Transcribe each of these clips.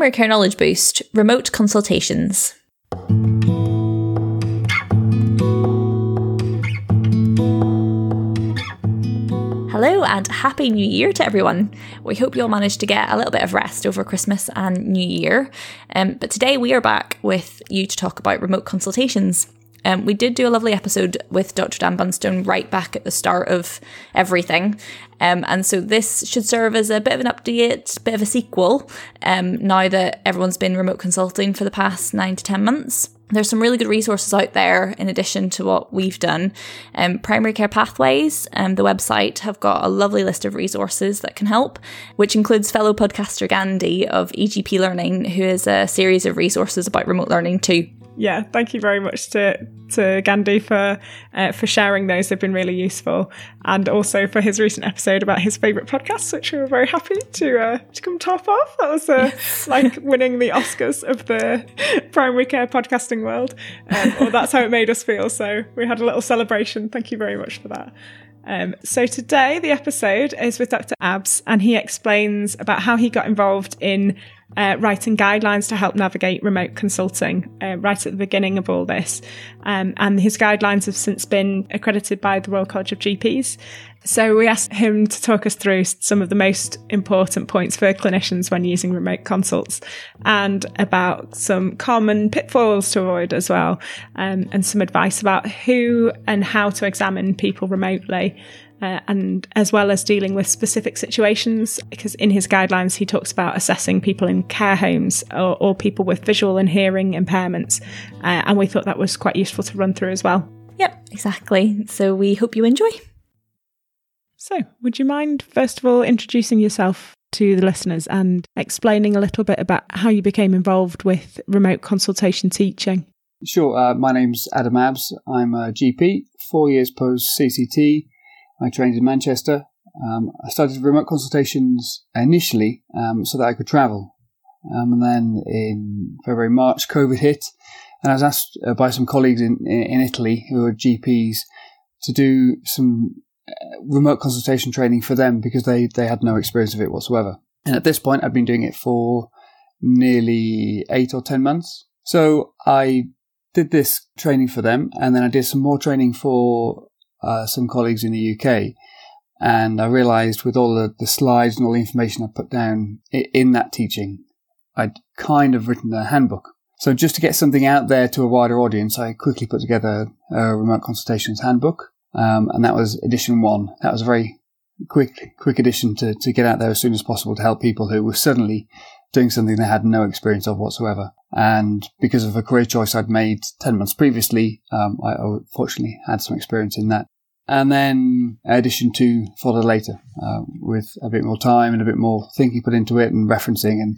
Primary Care Knowledge Boost Remote Consultations. Hello and Happy New Year to everyone. We hope you all managed to get a little bit of rest over Christmas and New Year. Um, but today we are back with you to talk about remote consultations. Um, we did do a lovely episode with Dr. Dan Bunstone right back at the start of everything. Um, and so this should serve as a bit of an update, bit of a sequel, um, now that everyone's been remote consulting for the past nine to 10 months. There's some really good resources out there in addition to what we've done. Um, Primary Care Pathways, um, the website, have got a lovely list of resources that can help, which includes fellow podcaster Gandhi of EGP Learning, who has a series of resources about remote learning too yeah, thank you very much to to Gandhi for uh, for sharing those. They've been really useful, and also for his recent episode about his favourite podcasts, which we were very happy to uh, to come top off. That was uh, yes. like winning the Oscars of the primary care podcasting world, um, or that's how it made us feel. So we had a little celebration. Thank you very much for that. Um, so today the episode is with Dr. Abs, and he explains about how he got involved in uh, writing guidelines to help navigate remote consulting uh, right at the beginning of all this. Um, and his guidelines have since been accredited by the Royal College of GPs. So we asked him to talk us through some of the most important points for clinicians when using remote consults and about some common pitfalls to avoid as well, um, and some advice about who and how to examine people remotely. Uh, and as well as dealing with specific situations, because in his guidelines he talks about assessing people in care homes or, or people with visual and hearing impairments, uh, and we thought that was quite useful to run through as well. Yep, exactly. So we hope you enjoy. So, would you mind, first of all, introducing yourself to the listeners and explaining a little bit about how you became involved with remote consultation teaching? Sure. Uh, my name's Adam Abs. I'm a GP, four years post CCT. I trained in Manchester. Um, I started remote consultations initially um, so that I could travel. Um, and then in February, March, COVID hit. And I was asked uh, by some colleagues in, in Italy who are GPs to do some remote consultation training for them because they, they had no experience of it whatsoever. And at this point, I'd been doing it for nearly eight or 10 months. So I did this training for them and then I did some more training for uh, some colleagues in the UK. And I realized with all the, the slides and all the information I put down in that teaching, I'd kind of written a handbook. So just to get something out there to a wider audience, I quickly put together a remote consultations handbook um, and that was edition one. That was a very quick, quick edition to, to get out there as soon as possible to help people who were suddenly doing something they had no experience of whatsoever. And because of a career choice I'd made 10 months previously, um, I fortunately had some experience in that. And then edition two followed later, uh, with a bit more time and a bit more thinking put into it and referencing and,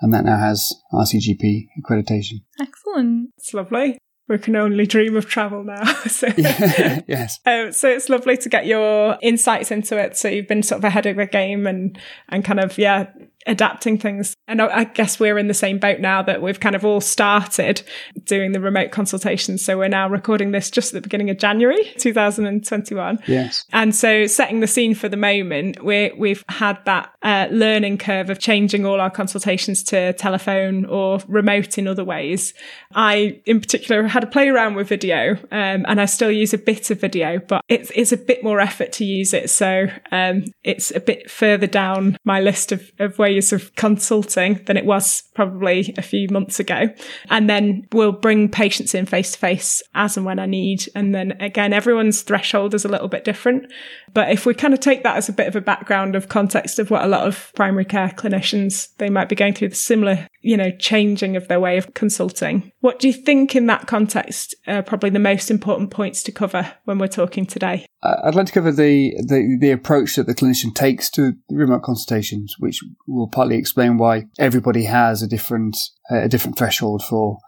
and that now has RCGP accreditation. Excellent. It's lovely we can only dream of travel now. so, yes. Um, so it's lovely to get your insights into it. So you've been sort of ahead of the game and, and kind of, yeah, adapting things. And I guess we're in the same boat now that we've kind of all started doing the remote consultations. So we're now recording this just at the beginning of January 2021. Yes. And so setting the scene for the moment, we we've had that uh, learning curve of changing all our consultations to telephone or remote in other ways. I, in particular, had a play around with video um, and I still use a bit of video, but it's, it's a bit more effort to use it. So um, it's a bit further down my list of, of ways of consulting than it was probably a few months ago. And then we'll bring patients in face to face as and when I need. And then again, everyone's threshold is a little bit different. But if we kind of take that as a bit of a background of context of what a lot of primary care clinicians, they might be going through the similar, you know, changing of their way of consulting. What do you think in that context are probably the most important points to cover when we're talking today? I'd like to cover the, the, the approach that the clinician takes to remote consultations, which will partly explain why everybody has a different a different threshold for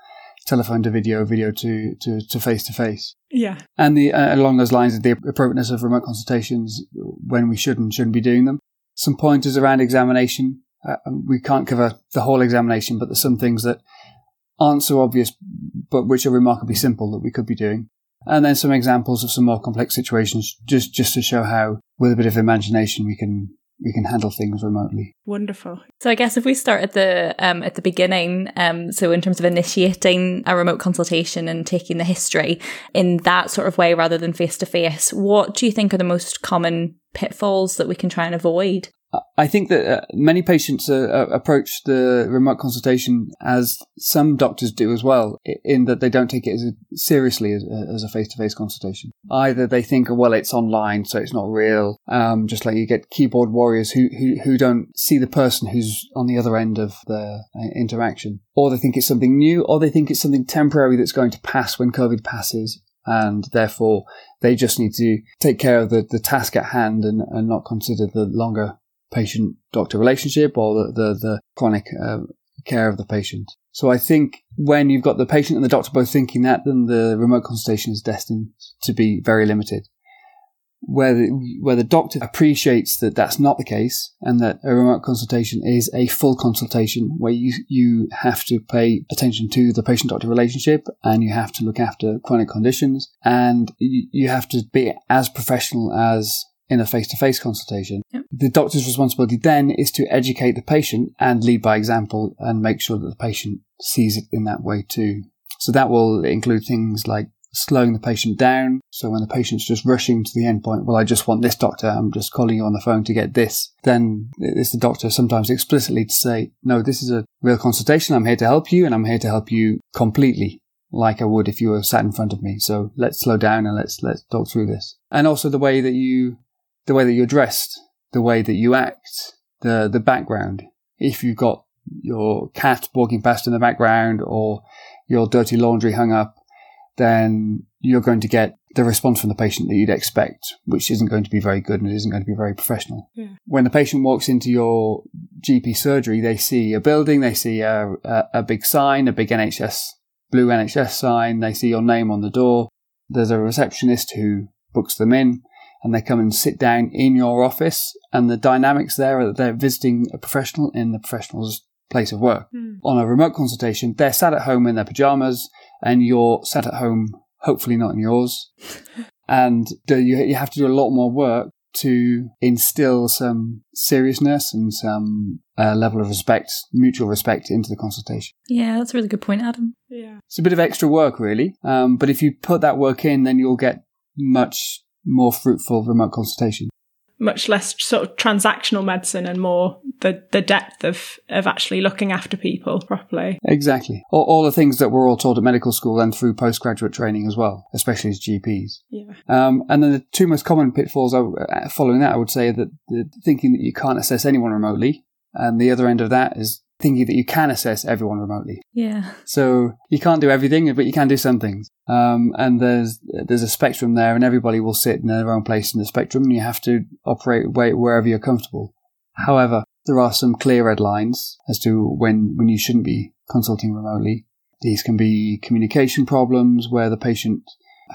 telephone to video, video to to face to face. Yeah, and the uh, along those lines, of the appropriateness of remote consultations when we should and shouldn't be doing them. Some pointers around examination. Uh, we can't cover the whole examination, but there's some things that aren't so obvious, but which are remarkably simple that we could be doing and then some examples of some more complex situations just just to show how with a bit of imagination we can we can handle things remotely. Wonderful. So I guess if we start at the um, at the beginning, um, so in terms of initiating a remote consultation and taking the history in that sort of way rather than face to face, what do you think are the most common pitfalls that we can try and avoid? I think that uh, many patients uh, uh, approach the remote consultation as some doctors do as well, in that they don't take it as a, seriously as, as a face-to-face consultation. Either they think, well, it's online, so it's not real. Um, just like you get keyboard warriors who, who who don't see the person who's on the other end of the uh, interaction, or they think it's something new, or they think it's something temporary that's going to pass when COVID passes, and therefore they just need to take care of the, the task at hand and, and not consider the longer patient doctor relationship or the, the, the chronic uh, care of the patient. So I think when you've got the patient and the doctor both thinking that, then the remote consultation is destined to be very limited. Where the, where the doctor appreciates that that's not the case and that a remote consultation is a full consultation where you, you have to pay attention to the patient doctor relationship and you have to look after chronic conditions and you, you have to be as professional as in a face-to-face consultation. Yep. The doctor's responsibility then is to educate the patient and lead by example and make sure that the patient sees it in that way too. So that will include things like slowing the patient down. So when the patient's just rushing to the end point, well, I just want this doctor. I'm just calling you on the phone to get this. Then it's the doctor sometimes explicitly to say, no, this is a real consultation. I'm here to help you and I'm here to help you completely like I would if you were sat in front of me. So let's slow down and let's, let's talk through this. And also the way that you the way that you're dressed, the way that you act, the, the background. If you've got your cat walking past in the background or your dirty laundry hung up, then you're going to get the response from the patient that you'd expect, which isn't going to be very good and it isn't going to be very professional. Yeah. When the patient walks into your GP surgery, they see a building, they see a, a, a big sign, a big NHS, blue NHS sign, they see your name on the door. There's a receptionist who books them in and they come and sit down in your office and the dynamics there are that they're visiting a professional in the professional's place of work. Mm. On a remote consultation, they're sat at home in their pajamas and you're sat at home, hopefully not in yours. and you, you have to do a lot more work to instill some seriousness and some uh, level of respect, mutual respect into the consultation. Yeah, that's a really good point, Adam. Yeah. It's a bit of extra work, really. Um, but if you put that work in, then you'll get much more fruitful remote consultation. Much less sort of transactional medicine and more the, the depth of, of actually looking after people properly. Exactly. All, all the things that we're all taught at medical school and through postgraduate training as well, especially as GPs. Yeah. Um, and then the two most common pitfalls uh, following that, I would say that the thinking that you can't assess anyone remotely. And the other end of that is thinking that you can assess everyone remotely. Yeah. So you can't do everything, but you can do some things. Um, and there's there's a spectrum there, and everybody will sit in their own place in the spectrum, and you have to operate wherever you're comfortable. However, there are some clear red lines as to when when you shouldn't be consulting remotely. These can be communication problems where the patient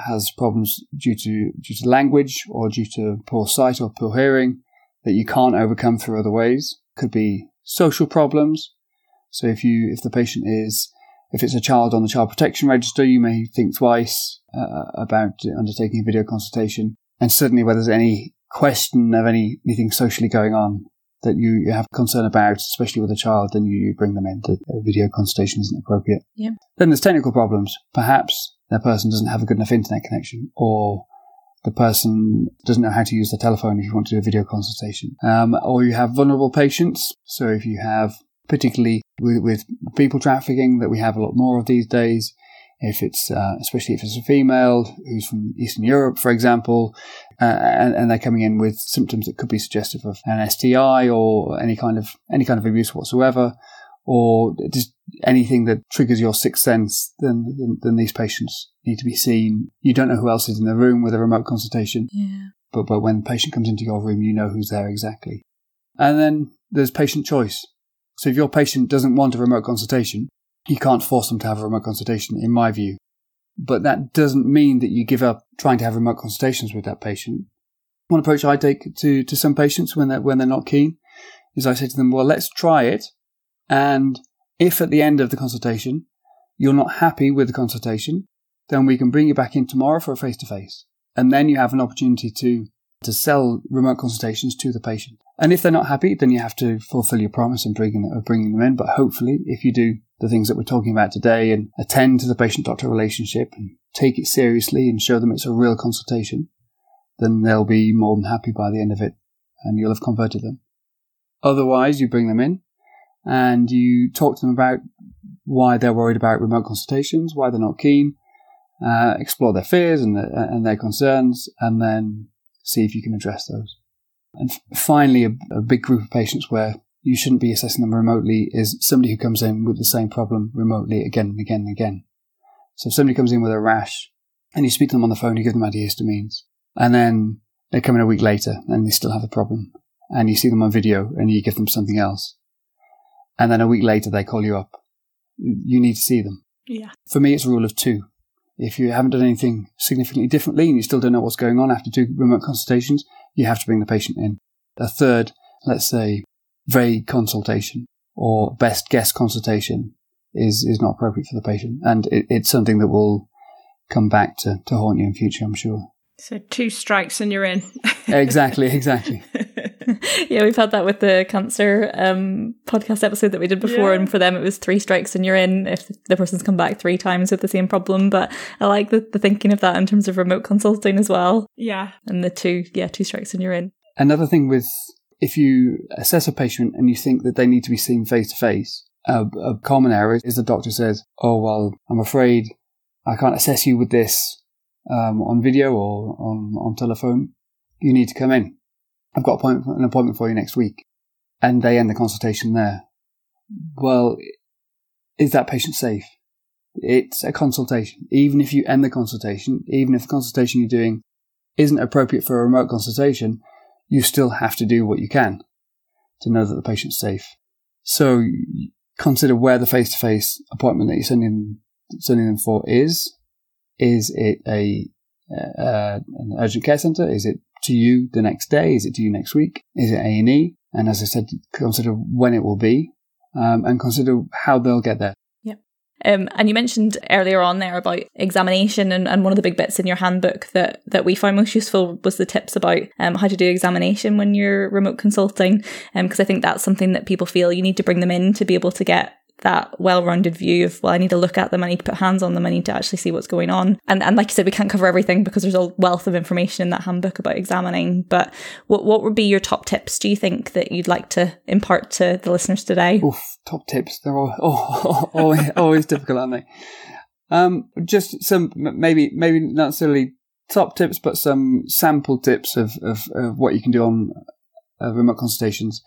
has problems due to due to language or due to poor sight or poor hearing that you can't overcome through other ways. Could be social problems, so if you, if the patient is, if it's a child on the child protection register, you may think twice uh, about undertaking a video consultation. And certainly where there's any question of any, anything socially going on that you, you have concern about, especially with a child, then you, bring them in. That a video consultation isn't appropriate. Yeah. Then there's technical problems. Perhaps that person doesn't have a good enough internet connection or the person doesn't know how to use the telephone if you want to do a video consultation. Um, or you have vulnerable patients. So if you have particularly with, with, people trafficking that we have a lot more of these days. If it's, uh, especially if it's a female who's from Eastern Europe, for example, uh, and, and, they're coming in with symptoms that could be suggestive of an STI or any kind of, any kind of abuse whatsoever, or just anything that triggers your sixth sense, then, then, then these patients need to be seen. You don't know who else is in the room with a remote consultation. Yeah. But, but when the patient comes into your room, you know who's there exactly. And then there's patient choice. So if your patient doesn't want a remote consultation, you can't force them to have a remote consultation, in my view. But that doesn't mean that you give up trying to have remote consultations with that patient. One approach I take to, to some patients when they're, when they're not keen is I say to them, well, let's try it. And if at the end of the consultation you're not happy with the consultation, then we can bring you back in tomorrow for a face to face. And then you have an opportunity to, to sell remote consultations to the patient. And if they're not happy, then you have to fulfill your promise and bringing, of uh, bringing them in. But hopefully, if you do the things that we're talking about today and attend to the patient doctor relationship and take it seriously and show them it's a real consultation, then they'll be more than happy by the end of it and you'll have converted them. Otherwise, you bring them in and you talk to them about why they're worried about remote consultations, why they're not keen, uh, explore their fears and, the, and their concerns, and then see if you can address those. And finally, a, a big group of patients where you shouldn't be assessing them remotely is somebody who comes in with the same problem remotely again and again and again. So if somebody comes in with a rash and you speak to them on the phone, you give them antihistamines, and then they come in a week later and they still have the problem, and you see them on video and you give them something else, and then a week later they call you up, you need to see them. Yeah. For me, it's a rule of two. If you haven't done anything significantly differently and you still don't know what's going on after two remote consultations, you have to bring the patient in. A third, let's say, vague consultation or best guess consultation is, is not appropriate for the patient. And it, it's something that will come back to, to haunt you in future, I'm sure. So two strikes and you're in. exactly, exactly. yeah, we've had that with the cancer um, podcast episode that we did before, Yeah. and for them it was three strikes and you're in if the person's come back three times with the same problem. But I like the, the thinking of that in terms of remote consulting as well, yeah. and the two, yeah, two strikes and you're in. Another thing with if you assess a patient and you think that they need to be seen face to face, a a common error is the doctor says, "Oh well, I'm afraid I can't assess you with this um, on video or on on telephone. You need to come in. I've got an appointment for you next week," and they end the consultation there. Well, is that patient safe? It's a consultation. Even if you end the consultation, even if the consultation you're doing isn't appropriate for a remote consultation, you still have to do what you can to know that the patient's safe. So consider where the face-to-face appointment that you're sending sending them for is. Is it a uh, an urgent care centre? Is it to you the next day? Is it to you next week? Is it A and as I said, consider when it will be, um, and consider how they'll get there. Um, and you mentioned earlier on there about examination, and, and one of the big bits in your handbook that, that we found most useful was the tips about um, how to do examination when you're remote consulting. Because I think that's something that people feel you need to bring them in to be able to get that well-rounded view of well i need to look at them i need to put hands on them i need to actually see what's going on and and like you said we can't cover everything because there's a wealth of information in that handbook about examining but what what would be your top tips do you think that you'd like to impart to the listeners today Oof, top tips. They're all, always, always difficult, aren't they? Um, just some, maybe, maybe not necessarily top tips, but some sample tips of, of, of what you can do on uh, remote consultations.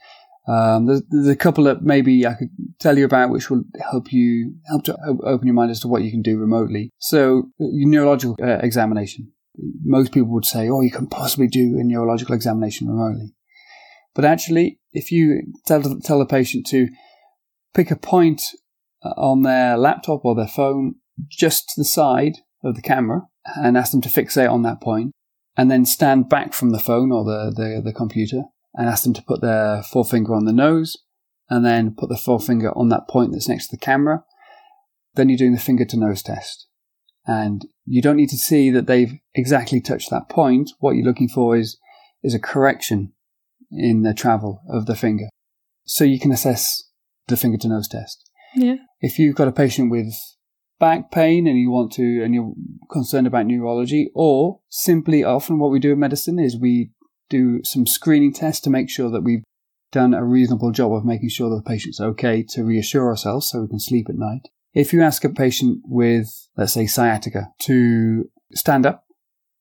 Um, there's, there's a couple that maybe I could tell you about, which will help you, help to open your mind as to what you can do remotely. So, your neurological uh, examination. Most people would say, oh, you can possibly do a neurological examination remotely. But actually, if you tell, tell the patient to pick a point uh, on their laptop or their phone just to the side of the camera and ask them to fixate on that point and then stand back from the phone or the, the, the computer and ask them to put their forefinger on the nose and then put the forefinger on that point that's next to the camera. Then you're doing the finger to nose test. And you don't need to see that they've exactly touched that point. What you're looking for is, is a correction in the travel of the finger. So you can assess the finger to nose test. yeah If you've got a patient with back pain and you want to, and you're concerned about neurology, or simply often what we do in medicine is we do some screening tests to make sure that we've done a reasonable job of making sure that the patient's okay to reassure ourselves so we can sleep at night. If you ask a patient with, let's say, sciatica to stand up,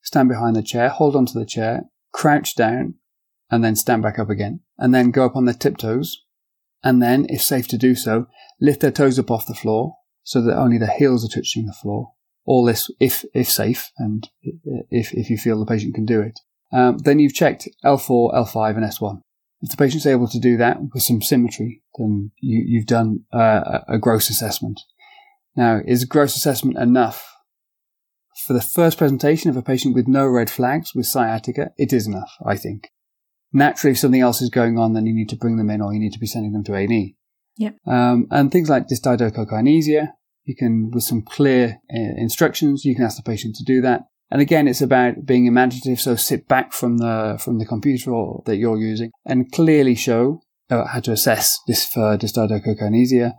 stand behind the chair, hold onto the chair, crouch down, and then stand back up again, and then go up on their tiptoes, and then, if safe to do so, lift their toes up off the floor so that only their heels are touching the floor. All this, if if safe, and if if you feel the patient can do it. Um, then you've checked L4, L5, and S1. If the patient's able to do that with some symmetry, then you, you've done uh, a gross assessment. Now, is gross assessment enough? For the first presentation of a patient with no red flags with sciatica, it is enough, I think. Naturally, if something else is going on, then you need to bring them in or you need to be sending them to A&E. Yep. Um, and things like dysdiadochokinesia, you can, with some clear uh, instructions, you can ask the patient to do that. And again, it's about being imaginative. So sit back from the from the computer or, that you're using and clearly show uh, how to assess this for dysdiadochokinesia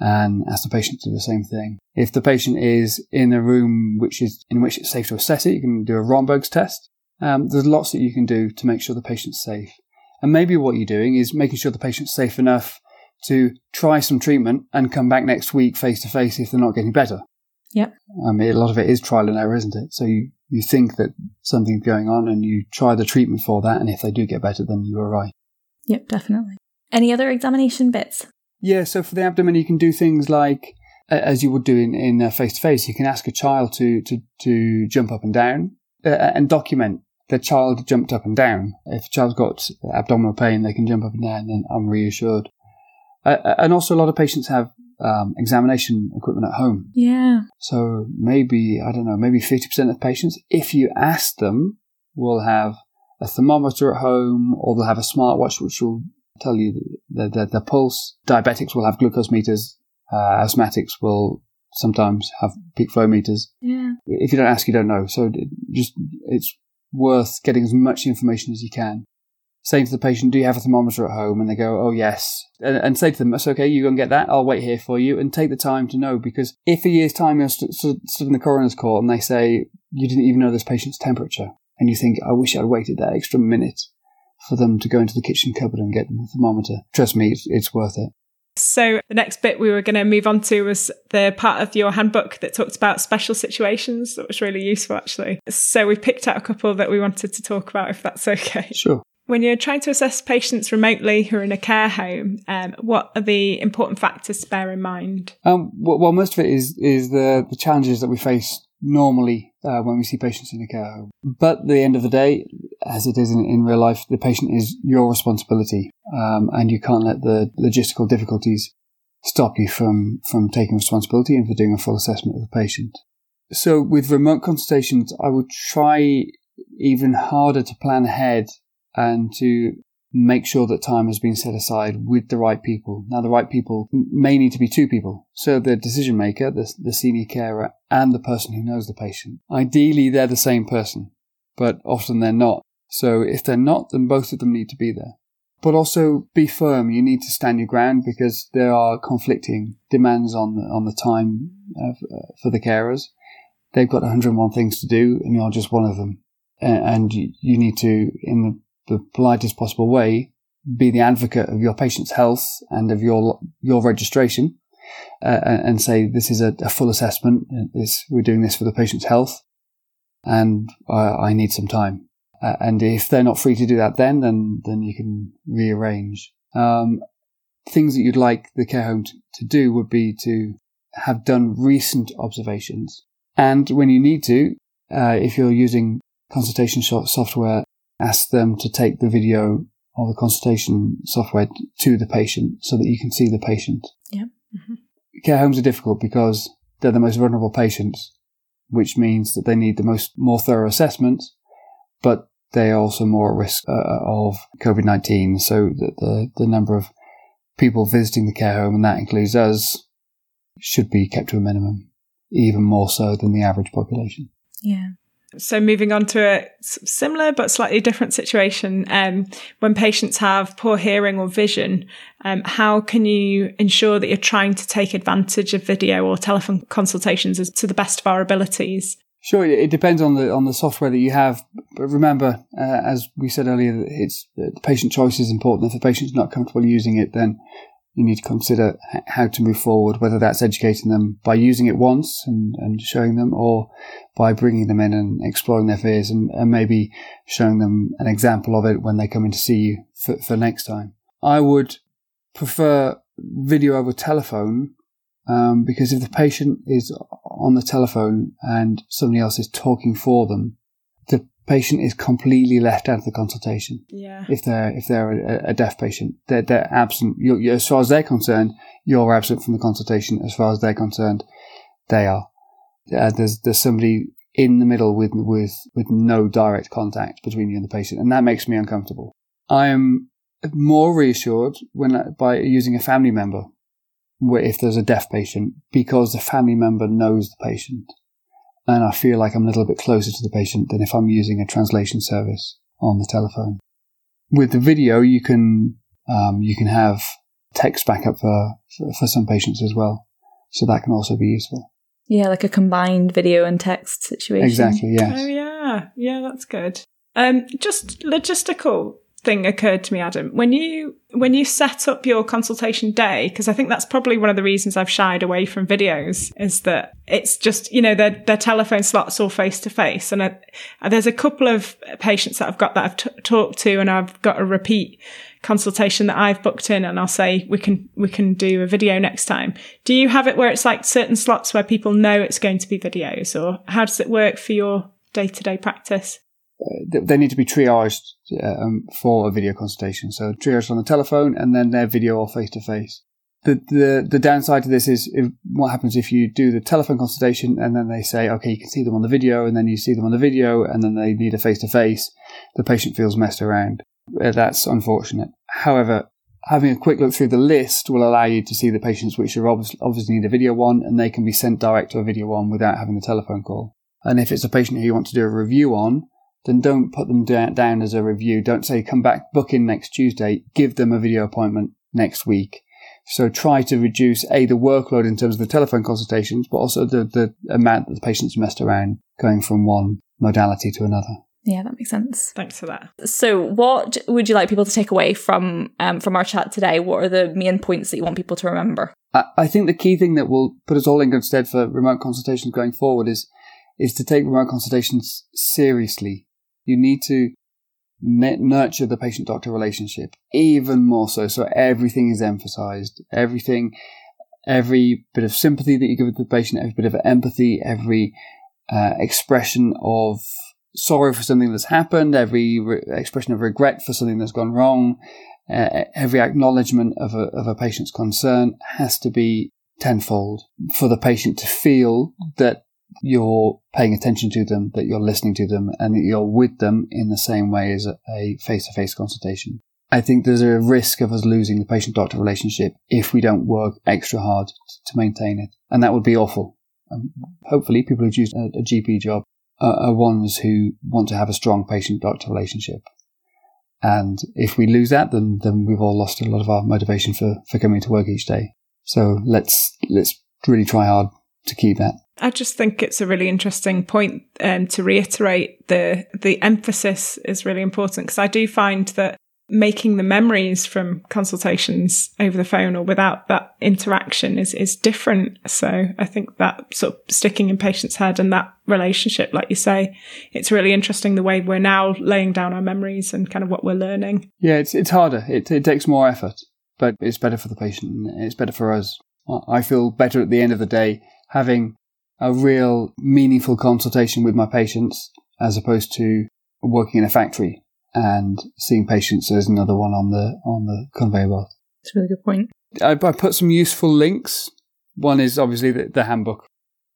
and ask the patient to do the same thing. If the patient is in a room which is in which it's safe to assess it, you can do a Romberg's test. Um, there's lots that you can do to make sure the patient's safe. And maybe what you're doing is making sure the patient's safe enough to try some treatment and come back next week face to face if they're not getting better. Yep. I mean, a lot of it is trial and error, isn't it? So you, you think that something's going on and you try the treatment for that. And if they do get better, then you are right. Yep, definitely. Any other examination bits? Yeah. So for the abdomen, you can do things like, as you would do in face to face, you can ask a child to, to, to jump up and down uh, and document the child jumped up and down. If a child's got abdominal pain, they can jump up and down, and then I'm reassured. Uh, uh, and also, a lot of patients have um, examination equipment at home. Yeah. So maybe, I don't know, maybe 50% of patients, if you ask them, will have a thermometer at home or they'll have a smartwatch which will tell you the, the, the pulse. Diabetics will have glucose meters. Uh, asthmatics will sometimes have peak flow meters. Yeah. If you don't ask, you don't know. So just, it's worth getting as much information as you can saying to the patient, "Do you have a thermometer at home?" And they go, "Oh yes," and, and say to them, "That's okay. You go and get that. I'll wait here for you." And take the time to know because if a year's time you're st- st- stood in the coroner's court and they say you didn't even know this patient's temperature, and you think, "I wish I'd waited that extra minute for them to go into the kitchen cupboard and get the thermometer," trust me, it's, it's worth it. So the next bit we were going to move on to was the part of your handbook that talked about special situations. That was really useful, actually. So we picked out a couple that we wanted to talk about, if that's okay. Sure. When you're trying to assess patients remotely who are in a care home, um, what are the important factors to bear in mind? Um, well, most of it is is the the challenges that we face normally uh, when we see patients in a care home. But at the end of the day, as it is in, in real life, the patient is your responsibility, um, and you can't let the logistical difficulties stop you from from taking responsibility and for doing a full assessment of the patient. So with remote consultations, I would try even harder to plan ahead and to make sure that time has been set aside with the right people. Now, the right people may need to be two people. So the decision maker, the, the senior carer, and the person who knows the patient. Ideally, they're the same person, but often they're not. So if they're not, then both of them need to be there. But also be firm. You need to stand your ground because there are conflicting demands on the, on the time uh, for the carers. They've got 101 things to do and you're just one of them. And you need to, in the the politest possible way, be the advocate of your patient's health and of your your registration, uh, and say this is a, a full assessment. This we're doing this for the patient's health, and uh, I need some time. Uh, and if they're not free to do that, then then then you can rearrange. Um, things that you'd like the care home to, to do would be to have done recent observations, and when you need to, uh, if you're using consultation software ask them to take the video or the consultation software to the patient so that you can see the patient. Yeah. Mm-hmm. Care homes are difficult because they're the most vulnerable patients, which means that they need the most more thorough assessment, but they are also more at risk uh, of COVID nineteen. So the, the the number of people visiting the care home, and that includes us, should be kept to a minimum, even more so than the average population. Yeah. So, moving on to a similar but slightly different situation, um, when patients have poor hearing or vision, um, how can you ensure that you're trying to take advantage of video or telephone consultations as, to the best of our abilities? Sure, it depends on the on the software that you have. But remember, uh, as we said earlier, that it's the patient choice is important. If the patient's not comfortable using it, then you need to consider how to move forward, whether that's educating them by using it once and, and showing them, or by bringing them in and exploring their fears and, and maybe showing them an example of it when they come in to see you for, for next time. I would prefer video over telephone um, because if the patient is on the telephone and somebody else is talking for them, patient is completely left out of the consultation. Yeah. If they're if they're a, a deaf patient, they're they're absent. You're, you're, as far as they're concerned, you're absent from the consultation. As far as they're concerned, they are. Uh, there's there's somebody in the middle with with with no direct contact between you and the patient, and that makes me uncomfortable. I am more reassured when by using a family member if there's a deaf patient because the family member knows the patient and I feel like I'm a little bit closer to the patient than if I'm using a translation service on the telephone. With the video, you can um, you can have text backup for, for for some patients as well, so that can also be useful. Yeah, like a combined video and text situation. Exactly. Yes. Oh yeah, yeah, that's good. Um, just logistical thing occurred to me, Adam. When you when you set up your consultation day, because I think that's probably one of the reasons I've shied away from videos, is that it's just you know their their telephone slots all face to face, and I, there's a couple of patients that I've got that I've t- talked to, and I've got a repeat consultation that I've booked in, and I'll say we can we can do a video next time. Do you have it where it's like certain slots where people know it's going to be videos, or how does it work for your day to day practice? Uh, they need to be triaged uh, um, for a video consultation. So triaged on the telephone and then their video or face to face. The, the the downside to this is if, what happens if you do the telephone consultation and then they say, okay, you can see them on the video, and then you see them on the video, and then they need a face to face. The patient feels messed around. Uh, that's unfortunate. However, having a quick look through the list will allow you to see the patients which are obviously, obviously need a video one, and they can be sent direct to a video one without having the telephone call. And if it's a patient who you want to do a review on, then don't put them down as a review. Don't say come back, book in next Tuesday. Give them a video appointment next week. So try to reduce a the workload in terms of the telephone consultations, but also the the amount that the patient's messed around going from one modality to another. Yeah, that makes sense. Thanks for that. So, what would you like people to take away from um, from our chat today? What are the main points that you want people to remember? I, I think the key thing that will put us all in good stead for remote consultations going forward is is to take remote consultations seriously you need to nurture the patient doctor relationship even more so. So everything is emphasized. Everything, every bit of sympathy that you give to the patient, every bit of empathy, every uh, expression of sorrow for something that's happened, every re- expression of regret for something that's gone wrong, uh, every acknowledgement of a, of a patient's concern has to be tenfold for the patient to feel that you're paying attention to them, that you're listening to them, and that you're with them in the same way as a face to face consultation. I think there's a risk of us losing the patient doctor relationship if we don't work extra hard to maintain it. And that would be awful. Um, hopefully, people who choose a, a GP job are, are ones who want to have a strong patient doctor relationship. And if we lose that, then, then we've all lost a lot of our motivation for, for coming to work each day. So let's, let's really try hard to keep that. I just think it's a really interesting point um, to reiterate the the emphasis is really important because I do find that making the memories from consultations over the phone or without that interaction is is different. So I think that sort of sticking in patients' head and that relationship, like you say, it's really interesting the way we're now laying down our memories and kind of what we're learning. Yeah, it's it's harder. It it takes more effort, but it's better for the patient. It's better for us. I feel better at the end of the day having a real meaningful consultation with my patients as opposed to working in a factory and seeing patients as another one on the on the conveyor belt. That's a really good point. I, I put some useful links. One is obviously the, the handbook,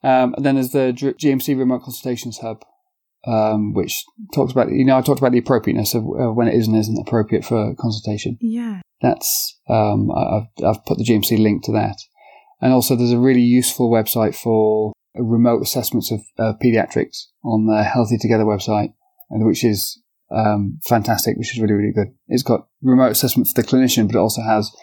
um, and then there's the GMC Remote Consultations Hub, um, which talks about you know I talked about the appropriateness of uh, when it is and isn't appropriate for consultation. Yeah, that's um, I've I've put the GMC link to that, and also there's a really useful website for remote assessments of uh, pediatrics on the Healthy Together website, which is um, fantastic, which is really, really good. It's got remote assessment for the clinician, but it also has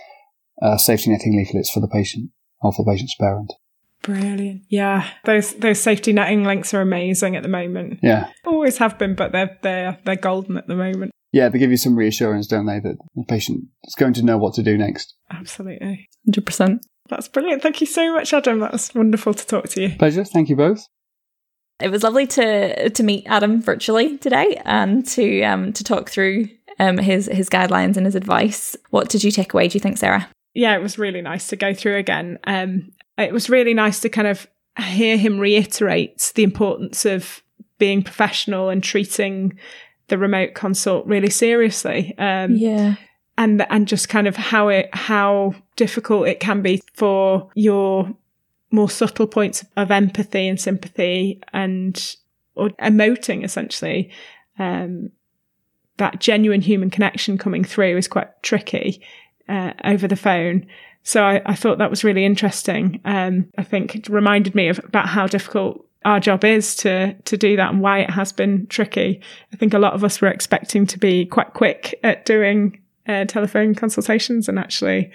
uh, safety netting leaflets for the patient or for the patient's parent. Brilliant. Yeah, those those safety netting links are amazing at the moment. Yeah, always have been, but they're they're they're golden at the moment. Yeah, they give you some reassurance, don't they, that the patient is going to know what to do next. Absolutely, hundred percent. That's brilliant. Thank you so much, Adam. That was wonderful to talk to you. Pleasure. Thank you both. It was lovely to to meet Adam virtually today and to um to talk through um his his guidelines and his advice. What did you take away? Do you think, Sarah? Yeah, it was really nice to go through again. Um, it was really nice to kind of hear him reiterate the importance of being professional and treating the remote consult really seriously. Um, yeah and and just kind of how it how difficult it can be for your more subtle points of empathy and sympathy and or emoting essentially um, that genuine human connection coming through is quite tricky uh, over the phone so I, I, thought that was really interesting um, i think it reminded me of about how difficult our job is to to do that and why it has been tricky. I think a lot of us were expecting to be quite quick at doing uh, telephone consultations, and actually,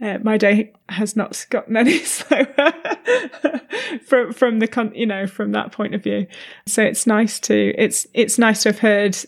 uh, my day has not gotten any slower from from the con- you know from that point of view. So it's nice to it's it's nice to have heard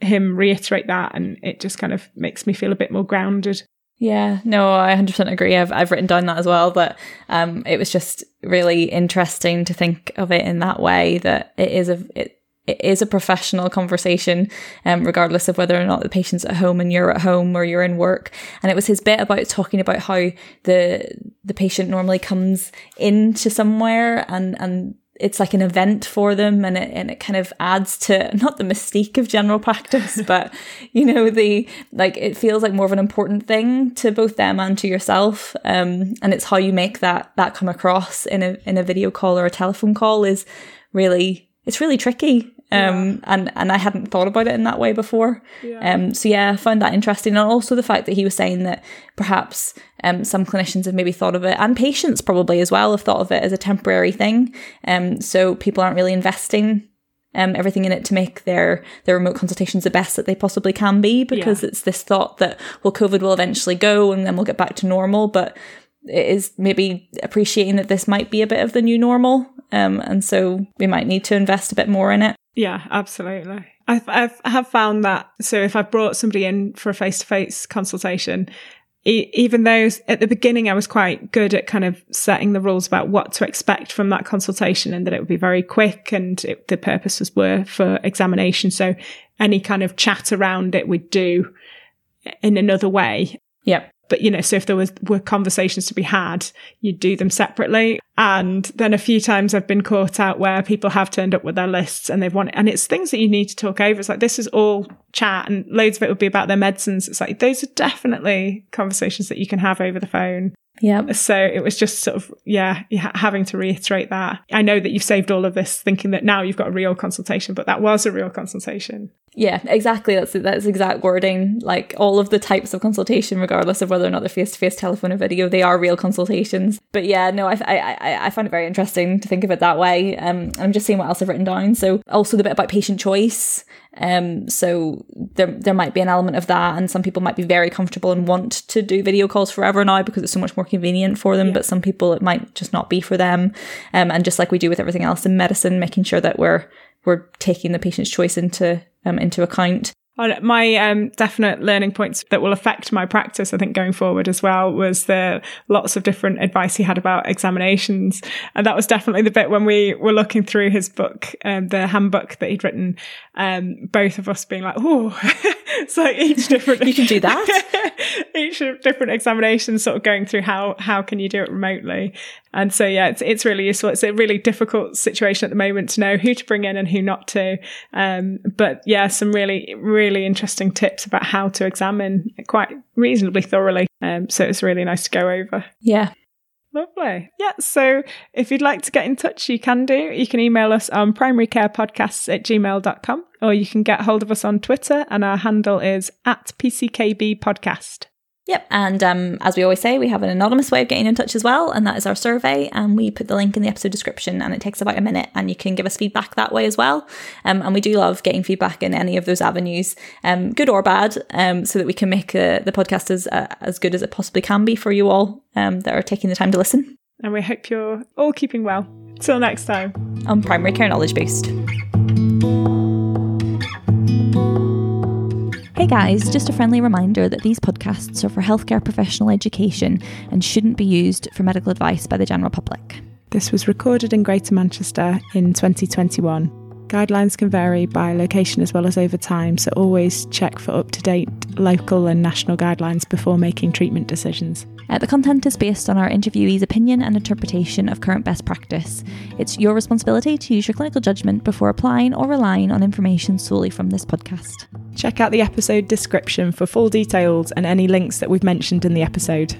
him reiterate that, and it just kind of makes me feel a bit more grounded. Yeah, no, I 100% agree. I've, I've written down that as well, but um, it was just really interesting to think of it in that way that it is a, it, it is a professional conversation, um, regardless of whether or not the patient's at home and you're at home or you're in work. And it was his bit about talking about how the the patient normally comes into somewhere and and it's like an event for them and it, and it kind of adds to not the mystique of general practice but you know the like it feels like more of an important thing to both them and to yourself um, and it's how you make that that come across in a in a video call or a telephone call is really it's really tricky um, yeah. and and I hadn't thought about it in that way before. Yeah. Um, so yeah, I found that interesting, and also the fact that he was saying that perhaps um, some clinicians have maybe thought of it, and patients probably as well have thought of it as a temporary thing. Um, so people aren't really investing um, everything in it to make their their remote consultations the best that they possibly can be because yeah. it's this thought that well COVID will eventually go and then we'll get back to normal but it is maybe appreciating that this might be a bit of the new normal um, and so we might need to invest a bit more in it yeah, absolutely. I've, I've have found that. So if I've brought somebody in for a face to face consultation, e- even though at the beginning I was quite good at kind of setting the rules about what to expect from that consultation and that it would be very quick and it, the purposes were for examination. So any kind of chat around it we'd do in another way. Yep but you know so if there was were conversations to be had you'd do them separately. And then a few times i've been caught out where people have turned up with their lists and they've wanted and it's things that you need to talk over. It's like this is all chat and loads of it would be about their medicines. It's like those are definitely conversations that you can have over the phone yeah. So it was just sort of, yeah, having to reiterate that. I know that you've saved all of this thinking that now you've got a real consultation, but that was a real consultation. Yeah, exactly. That's that's exact wording. Like all of the types of consultation, regardless of whether or not they're face to face, telephone, or video, they are real consultations. But yeah, no, I, I I find it very interesting to think of it that way. Um, I'm just seeing what else I've written down. So also the bit about patient choice. Um, so there there might be an element of that, and some people might be very comfortable and want to do video calls forever now because it's so much more convenient for them. Yeah. But some people it might just not be for them. Um, and just like we do with everything else in medicine, making sure that we're we're taking the patient's choice into um, into account. My um, definite learning points that will affect my practice, I think, going forward as well, was the lots of different advice he had about examinations, and that was definitely the bit when we were looking through his book, um, the handbook that he'd written. Um, both of us being like, "Oh, like each different." you can do that. each different examinations, sort of going through how how can you do it remotely, and so, yeah, it's, it's really useful. It's a really difficult situation at the moment to know who to bring in and who not to. Um, but yeah, some really, really interesting tips about how to examine quite reasonably thoroughly. Um, so it's really nice to go over. Yeah. Lovely. Yeah. So if you'd like to get in touch, you can do. You can email us on primarycarepodcasts at gmail.com or you can get hold of us on Twitter and our handle is at PCKB podcast. Yep. And um, as we always say, we have an anonymous way of getting in touch as well, and that is our survey. And we put the link in the episode description, and it takes about a minute, and you can give us feedback that way as well. Um, and we do love getting feedback in any of those avenues, um, good or bad, um, so that we can make uh, the podcast as uh, as good as it possibly can be for you all um, that are taking the time to listen. And we hope you're all keeping well. Till next time on Primary Care Knowledge Boost. Hey guys, just a friendly reminder that these podcasts are for healthcare professional education and shouldn't be used for medical advice by the general public. This was recorded in Greater Manchester in 2021. Guidelines can vary by location as well as over time, so always check for up to date local and national guidelines before making treatment decisions. Uh, the content is based on our interviewee's opinion and interpretation of current best practice. It's your responsibility to use your clinical judgment before applying or relying on information solely from this podcast. Check out the episode description for full details and any links that we've mentioned in the episode.